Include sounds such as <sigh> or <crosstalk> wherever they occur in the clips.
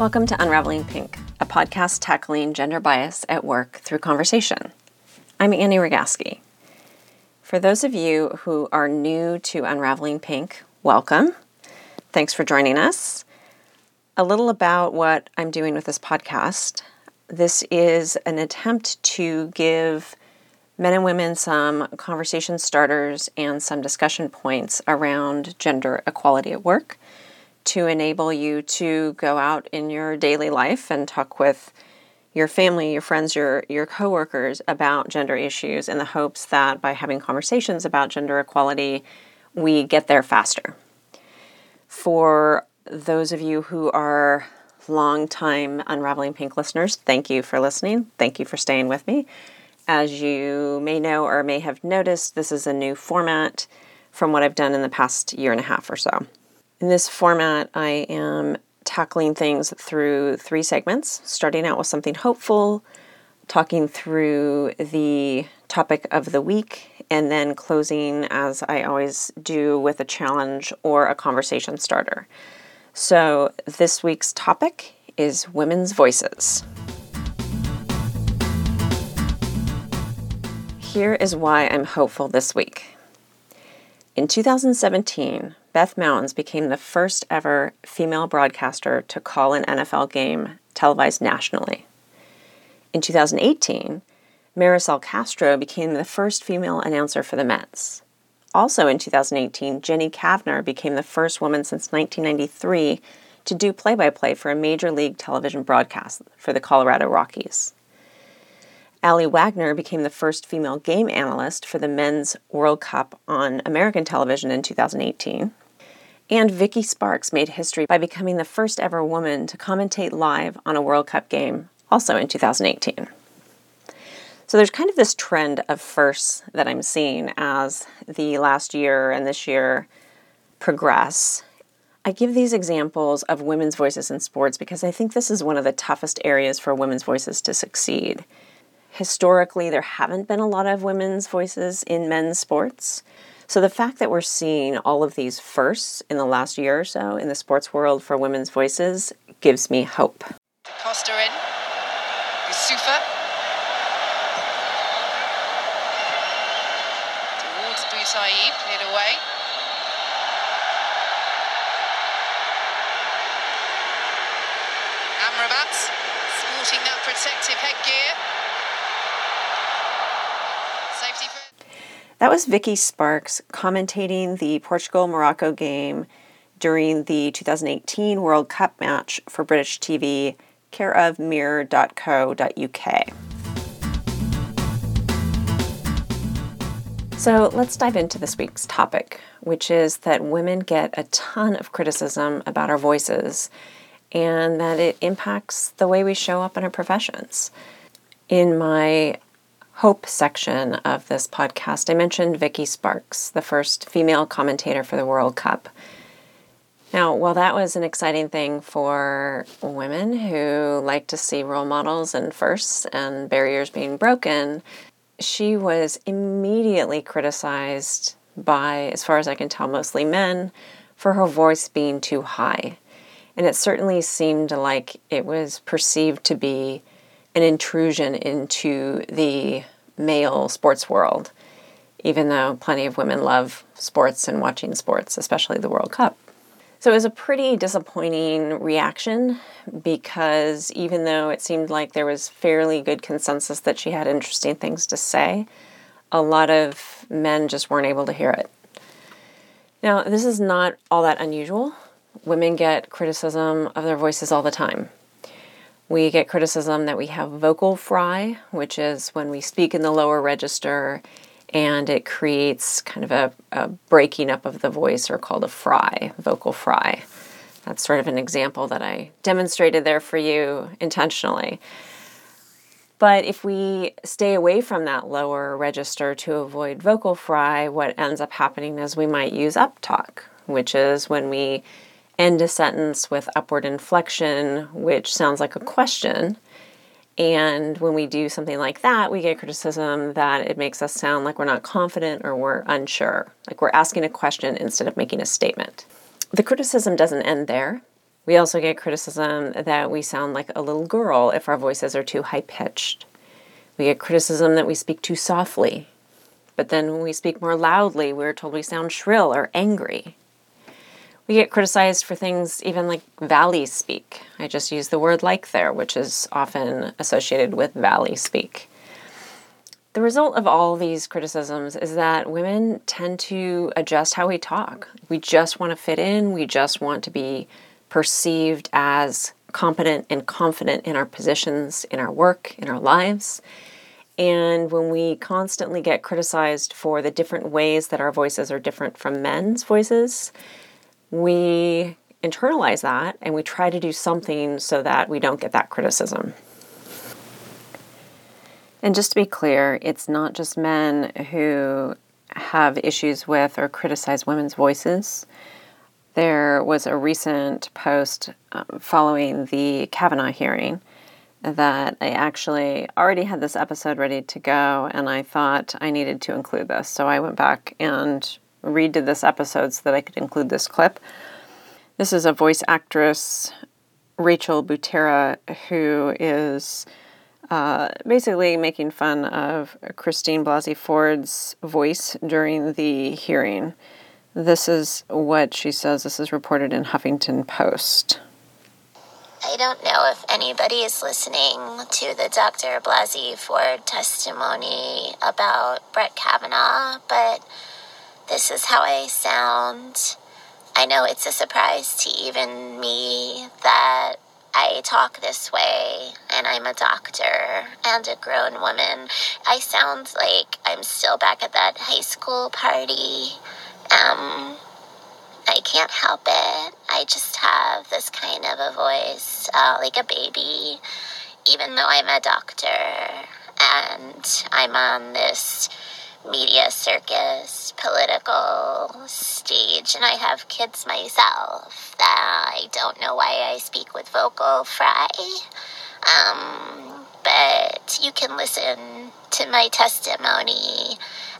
Welcome to Unraveling Pink, a podcast tackling gender bias at work through conversation. I'm Annie Rogaski. For those of you who are new to Unraveling Pink, welcome. Thanks for joining us. A little about what I'm doing with this podcast. This is an attempt to give men and women some conversation starters and some discussion points around gender equality at work to enable you to go out in your daily life and talk with your family, your friends, your your coworkers about gender issues in the hopes that by having conversations about gender equality, we get there faster. For those of you who are long-time Unraveling Pink listeners, thank you for listening. Thank you for staying with me. As you may know or may have noticed, this is a new format from what I've done in the past year and a half or so. In this format, I am tackling things through three segments, starting out with something hopeful, talking through the topic of the week, and then closing, as I always do, with a challenge or a conversation starter. So, this week's topic is women's voices. Here is why I'm hopeful this week. In 2017, Beth Mowins became the first ever female broadcaster to call an NFL game televised nationally. In 2018, Marisol Castro became the first female announcer for the Mets. Also in 2018, Jenny Cavnar became the first woman since 1993 to do play by play for a major league television broadcast for the Colorado Rockies. Aly Wagner became the first female game analyst for the Men's World Cup on American television in 2018. And Vicki Sparks made history by becoming the first ever woman to commentate live on a World Cup game, also in 2018. So there's kind of this trend of firsts that I'm seeing as the last year and this year progress. I give these examples of women's voices in sports because I think this is one of the toughest areas for women's voices to succeed historically there haven't been a lot of women's voices in men's sports. So the fact that we're seeing all of these firsts in the last year or so in the sports world for women's voices gives me hope. Costa in. Yusufa. Towards Boutaïb, cleared away. Amrabat sporting that protective headgear. That was Vicki Sparks commentating the Portugal Morocco game during the 2018 World Cup match for British TV, care of mirror.co.uk. So let's dive into this week's topic, which is that women get a ton of criticism about our voices and that it impacts the way we show up in our professions. In my hope section of this podcast, I mentioned Vicki Sparks, the first female commentator for the World Cup. Now, while that was an exciting thing for women who like to see role models and firsts and barriers being broken, she was immediately criticized by, as far as I can tell, mostly men for her voice being too high. And it certainly seemed like it was perceived to be an intrusion into the male sports world, even though plenty of women love sports and watching sports, especially the World Cup. So it was a pretty disappointing reaction because even though it seemed like there was fairly good consensus that she had interesting things to say, a lot of men just weren't able to hear it. Now, this is not all that unusual. Women get criticism of their voices all the time. We get criticism that we have vocal fry, which is when we speak in the lower register and it creates kind of a, a breaking up of the voice or called a fry, vocal fry. That's sort of an example that I demonstrated there for you intentionally. But if we stay away from that lower register to avoid vocal fry, what ends up happening is we might use uptalk, which is when we end a sentence with upward inflection, which sounds like a question. And when we do something like that, we get criticism that it makes us sound like we're not confident or we're unsure, like we're asking a question instead of making a statement. The criticism doesn't end there. We also get criticism that we sound like a little girl if our voices are too high pitched. We get criticism that we speak too softly. But then when we speak more loudly, we're told we sound shrill or angry. We get criticized for things even like valley speak. I just use the word like there, which is often associated with valley speak. The result of all these criticisms is that women tend to adjust how we talk. We just want to fit in, we just want to be perceived as competent and confident in our positions, in our work, in our lives. And when we constantly get criticized for the different ways that our voices are different from men's voices, we internalize that and we try to do something so that we don't get that criticism. And just to be clear, it's not just men who have issues with or criticize women's voices. There was a recent post um, following the Kavanaugh hearing that I actually already had this episode ready to go, and I thought I needed to include this. So I went back and redid this episode so that I could include this clip. This is a voice actress, Rachel Butera, who is uh, basically making fun of Christine Blasey Ford's voice during the hearing. This is what she says. This is reported in Huffington Post. I don't know if anybody is listening to the Dr. Blasey Ford testimony about Brett Kavanaugh, but this is how I sound. I know it's a surprise to even me that I talk this way and I'm a doctor and a grown woman. I sound like I'm still back at that high school party. Um, I can't help it. I just have this kind of a voice, uh, like a baby, even though I'm a doctor and I'm on this media circus, political stage, and I have kids myself that I don't know why I speak with vocal fry. Um, but you can listen to my testimony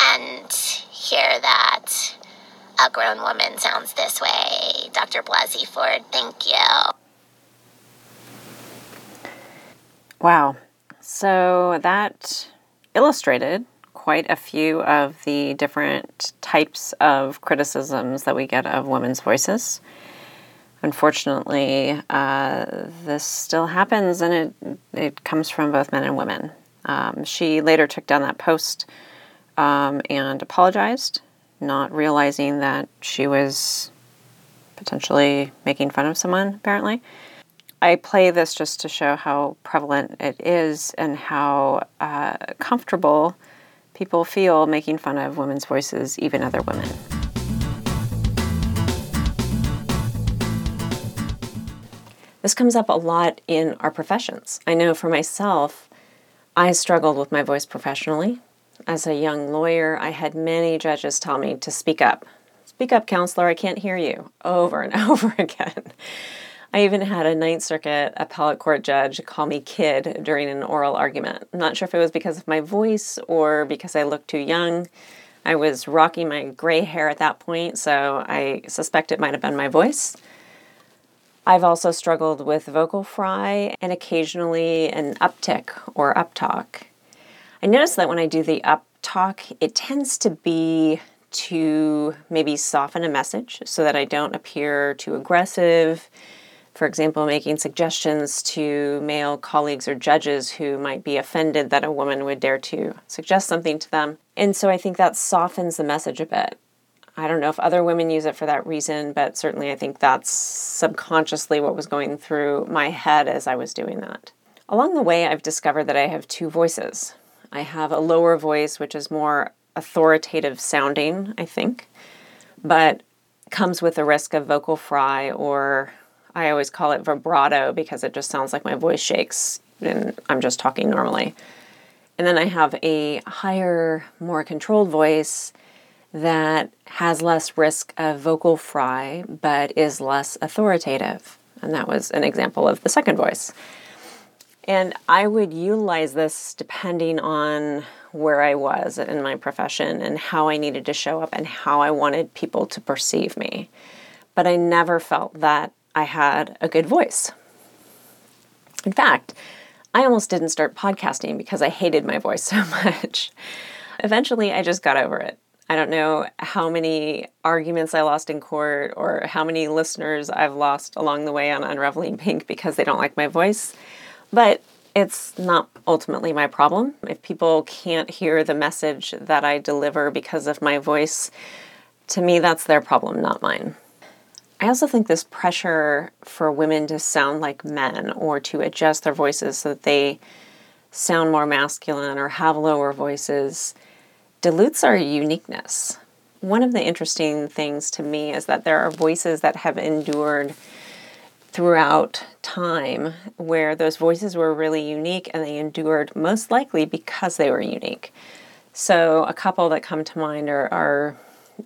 and hear that a grown woman sounds this way. Dr. Blasey Ford, thank you. Wow. So that illustrated quite a few of the different types of criticisms that we get of women's voices. Unfortunately, uh, this still happens and it, it comes from both men and women. Um, she later took down that post um, and apologized, not realizing that she was potentially making fun of someone, apparently. I play this just to show how prevalent it is and how uh, comfortable people feel making fun of women's voices, even other women. This comes up a lot in our professions. I know for myself, I struggled with my voice professionally. As a young lawyer, I had many judges tell me to speak up. Speak up, counselor, I can't hear you, over and <laughs> over again. I even had a Ninth Circuit appellate court judge call me kid during an oral argument. I'm not sure if it was because of my voice or because I looked too young. I was rocking my gray hair at that point, so I suspect it might have been my voice. I've also struggled with vocal fry and occasionally an uptick or uptalk. I notice that when I do the uptalk, it tends to be to maybe soften a message so that I don't appear too aggressive for example, making suggestions to male colleagues or judges who might be offended that a woman would dare to suggest something to them. And so I think that softens the message a bit. I don't know if other women use it for that reason, but certainly I think that's subconsciously what was going through my head as I was doing that. Along the way, I've discovered that I have two voices. I have a lower voice, which is more authoritative sounding, I think, but comes with a risk of vocal fry or I always call it vibrato because it just sounds like my voice shakes and I'm just talking normally. And then I have a higher, more controlled voice that has less risk of vocal fry but is less authoritative. And that was an example of the second voice. And I would utilize this depending on where I was in my profession and how I needed to show up and how I wanted people to perceive me. But I never felt that I had a good voice. In fact, I almost didn't start podcasting because I hated my voice <laughs> so much. Eventually, I just got over it. I don't know how many arguments I lost in court or how many listeners I've lost along the way on Unraveling Pink because they don't like my voice, but it's not ultimately my problem. If people can't hear the message that I deliver because of my voice, to me, that's their problem, not mine. I also think this pressure for women to sound like men or to adjust their voices so that they sound more masculine or have lower voices dilutes our uniqueness. One of the interesting things to me is that there are voices that have endured throughout time where those voices were really unique and they endured most likely because they were unique. So, a couple that come to mind are, are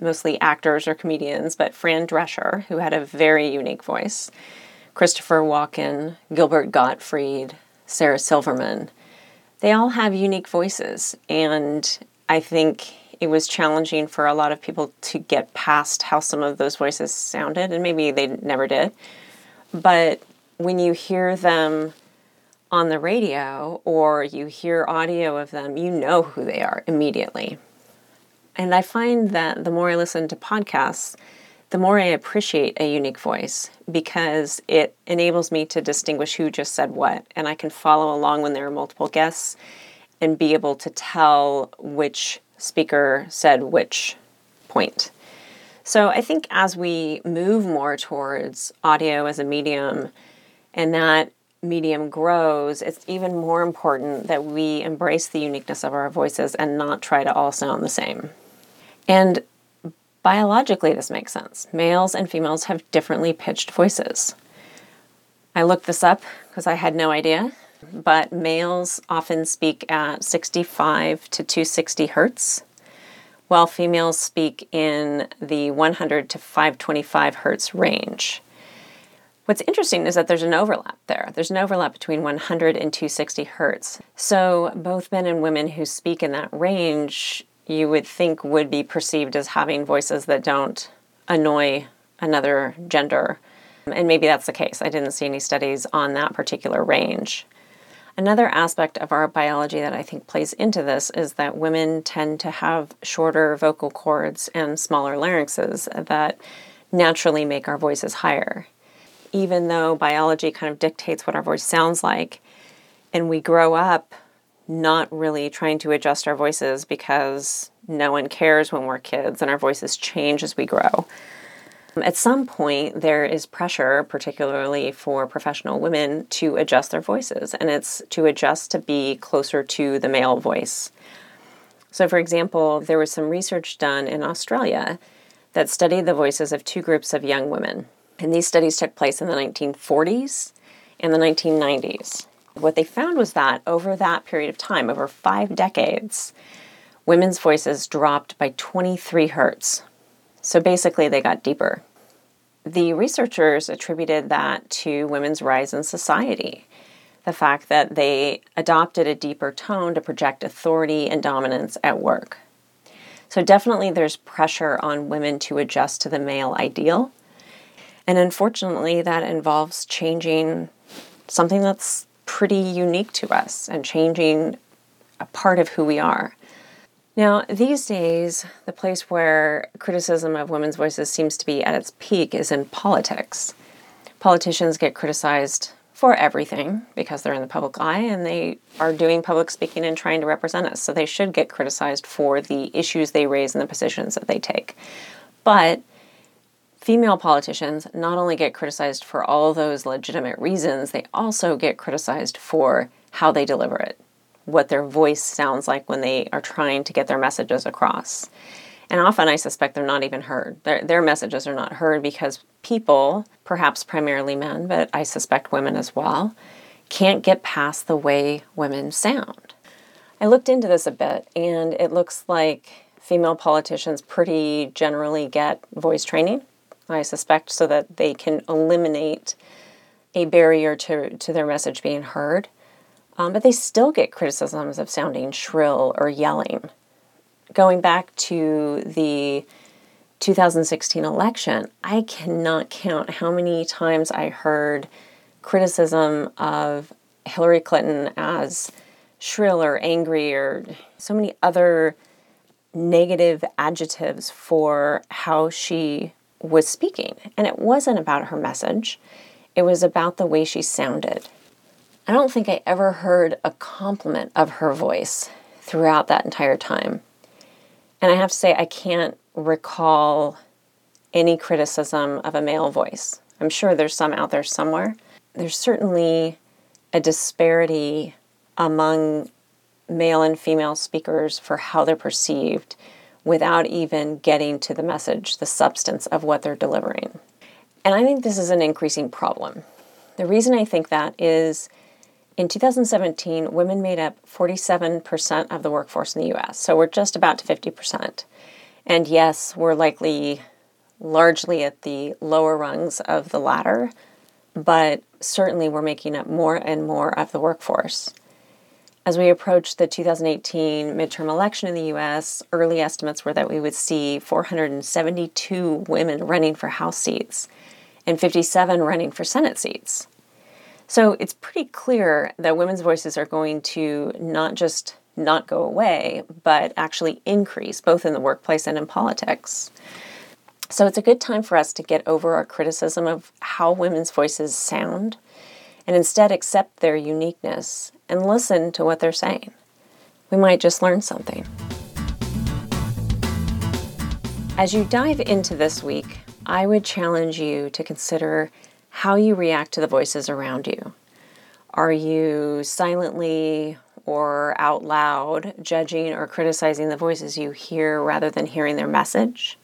mostly actors or comedians, but Fran Drescher, who had a very unique voice, Christopher Walken, Gilbert Gottfried, Sarah Silverman. They all have unique voices, and I think it was challenging for a lot of people to get past how some of those voices sounded, and maybe they never did. But when you hear them on the radio or you hear audio of them, you know who they are immediately. And I find that the more I listen to podcasts, the more I appreciate a unique voice because it enables me to distinguish who just said what. And I can follow along when there are multiple guests and be able to tell which speaker said which point. So I think as we move more towards audio as a medium and that medium grows, it's even more important that we embrace the uniqueness of our voices and not try to all sound the same. And biologically, this makes sense. Males and females have differently pitched voices. I looked this up because I had no idea, but males often speak at 65 to 260 hertz, while females speak in the 100 to 525 hertz range. What's interesting is that there's an overlap there. There's an overlap between 100 and 260 hertz. So both men and women who speak in that range you would think would be perceived as having voices that don't annoy another gender. And maybe that's the case. I didn't see any studies on that particular range. Another aspect of our biology that I think plays into this is that women tend to have shorter vocal cords and smaller larynxes that naturally make our voices higher. Even though biology kind of dictates what our voice sounds like, and we grow up not really trying to adjust our voices because no one cares when we're kids and our voices change as we grow. At some point, there is pressure, particularly for professional women, to adjust their voices, and it's to adjust to be closer to the male voice. So, for example, there was some research done in Australia that studied the voices of two groups of young women. And these studies took place in the 1940s and the 1990s. What they found was that over that period of time, over five decades, women's voices dropped by 23 hertz. So basically, they got deeper. The researchers attributed that to women's rise in society, the fact that they adopted a deeper tone to project authority and dominance at work. So, definitely, there's pressure on women to adjust to the male ideal. And unfortunately, that involves changing something that's pretty unique to us and changing a part of who we are. Now, these days, the place where criticism of women's voices seems to be at its peak is in politics. Politicians get criticized for everything because they're in the public eye and they are doing public speaking and trying to represent us. So they should get criticized for the issues they raise and the positions that they take. But female politicians not only get criticized for all those legitimate reasons, they also get criticized for how they deliver it, what their voice sounds like when they are trying to get their messages across. And often I suspect they're not even heard. Their, their messages are not heard because people, perhaps primarily men, but I suspect women as well, can't get past the way women sound. I looked into this a bit, and it looks like female politicians pretty generally get voice training I suspect, so that they can eliminate a barrier to, to their message being heard. Um, but they still get criticisms of sounding shrill or yelling. Going back to the 2016 election, I cannot count how many times I heard criticism of Hillary Clinton as shrill or angry or so many other negative adjectives for how she was speaking. And it wasn't about her message, it was about the way she sounded. I don't think I ever heard a compliment of her voice throughout that entire time. And I have to say, I can't recall any criticism of a male voice. I'm sure there's some out there somewhere. There's certainly a disparity among male and female speakers for how they're perceived without even getting to the message, the substance of what they're delivering. And I think this is an increasing problem. The reason I think that is in 2017, women made up 47% of the workforce in the US, so we're just about to 50%. And yes, we're likely largely at the lower rungs of the ladder, but certainly we're making up more and more of the workforce. As we approach the 2018 midterm election in the US, early estimates were that we would see 472 women running for House seats and 57 running for Senate seats. So it's pretty clear that women's voices are going to not just not go away, but actually increase both in the workplace and in politics. So it's a good time for us to get over our criticism of how women's voices sound and instead accept their uniqueness and listen to what they're saying. We might just learn something. As you dive into this week, I would challenge you to consider how you react to the voices around you. Are you silently or out loud judging or criticizing the voices you hear rather than hearing their message?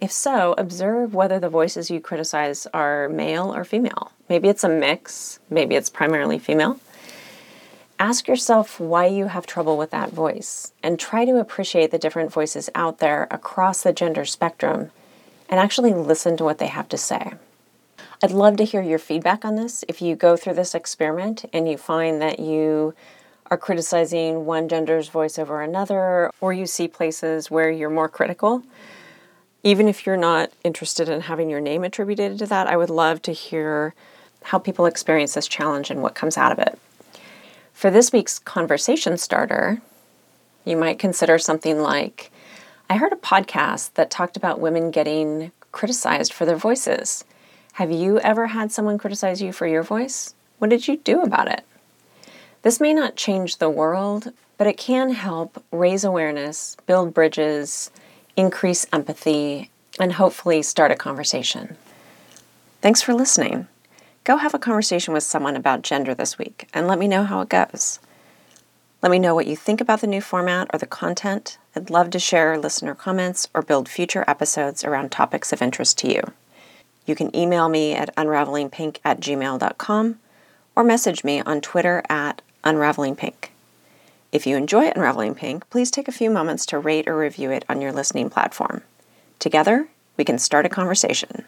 If so, observe whether the voices you criticize are male or female. Maybe it's a mix, maybe it's primarily female. Ask yourself why you have trouble with that voice and try to appreciate the different voices out there across the gender spectrum and actually listen to what they have to say. I'd love to hear your feedback on this. If you go through this experiment and you find that you are criticizing one gender's voice over another, or you see places where you're more critical, even if you're not interested in having your name attributed to that, I would love to hear how people experience this challenge and what comes out of it. For this week's conversation starter, you might consider something like I heard a podcast that talked about women getting criticized for their voices. Have you ever had someone criticize you for your voice? What did you do about it? This may not change the world, but it can help raise awareness, build bridges, increase empathy, and hopefully start a conversation. Thanks for listening. Go have a conversation with someone about gender this week and let me know how it goes. Let me know what you think about the new format or the content. I'd love to share listener comments or build future episodes around topics of interest to you. You can email me at unravelingpink at gmail.com or message me on Twitter at unravelingpink. If you enjoy Unraveling Pink, please take a few moments to rate or review it on your listening platform. Together, we can start a conversation.